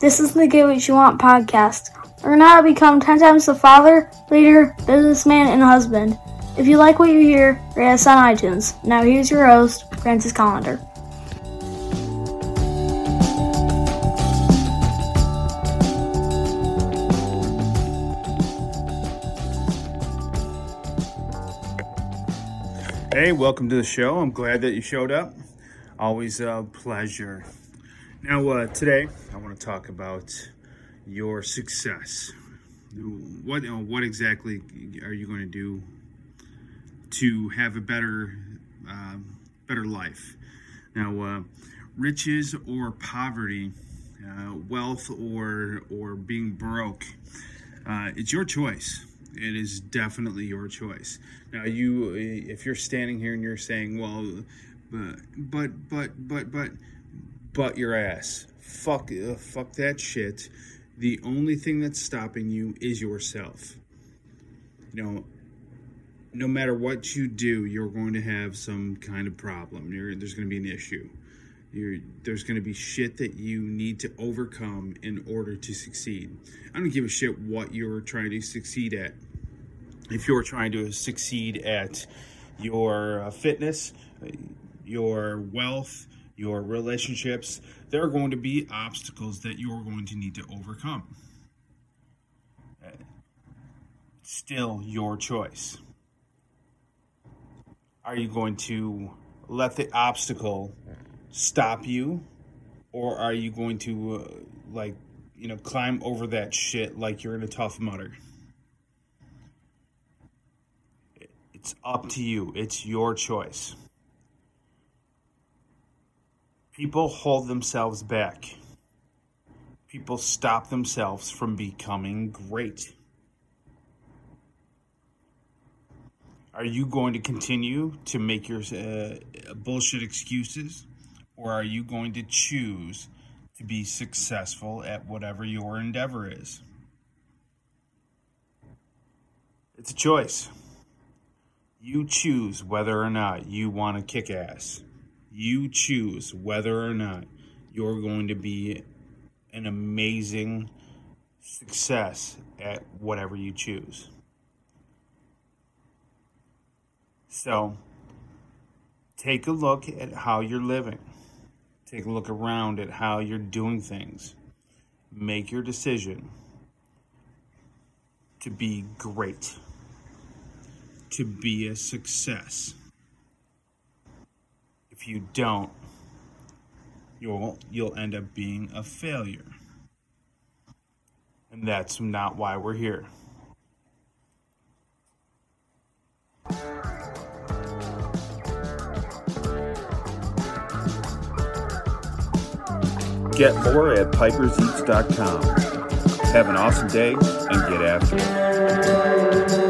This is the Get What You Want podcast. Learn how to become 10 times the father, leader, businessman, and husband. If you like what you hear, rate us on iTunes. Now here's your host, Francis Collender. Hey, welcome to the show. I'm glad that you showed up. Always a pleasure. Now, uh, today I want to talk about your success. What uh, what exactly are you going to do to have a better uh, better life? Now, uh, riches or poverty, uh, wealth or or being broke, uh, it's your choice it is definitely your choice. Now, you, if you're standing here and you're saying, "Well, but, but, but, but, but, but your ass, fuck, uh, fuck that shit," the only thing that's stopping you is yourself. You know, no matter what you do, you're going to have some kind of problem. You're, there's going to be an issue. You're, there's going to be shit that you need to overcome in order to succeed. I don't give a shit what you're trying to succeed at. If you're trying to succeed at your uh, fitness, your wealth, your relationships, there are going to be obstacles that you're going to need to overcome. Still your choice. Are you going to let the obstacle stop you or are you going to uh, like you know climb over that shit like you're in a Tough Mudder it's up to you it's your choice people hold themselves back people stop themselves from becoming great are you going to continue to make your uh, bullshit excuses or are you going to choose to be successful at whatever your endeavor is? It's a choice. You choose whether or not you want to kick ass. You choose whether or not you're going to be an amazing success at whatever you choose. So, take a look at how you're living. Take a look around at how you're doing things. Make your decision to be great, to be a success. If you don't, you'll you'll end up being a failure. And that's not why we're here. Get more at piperseats.com. Have an awesome day and get after it.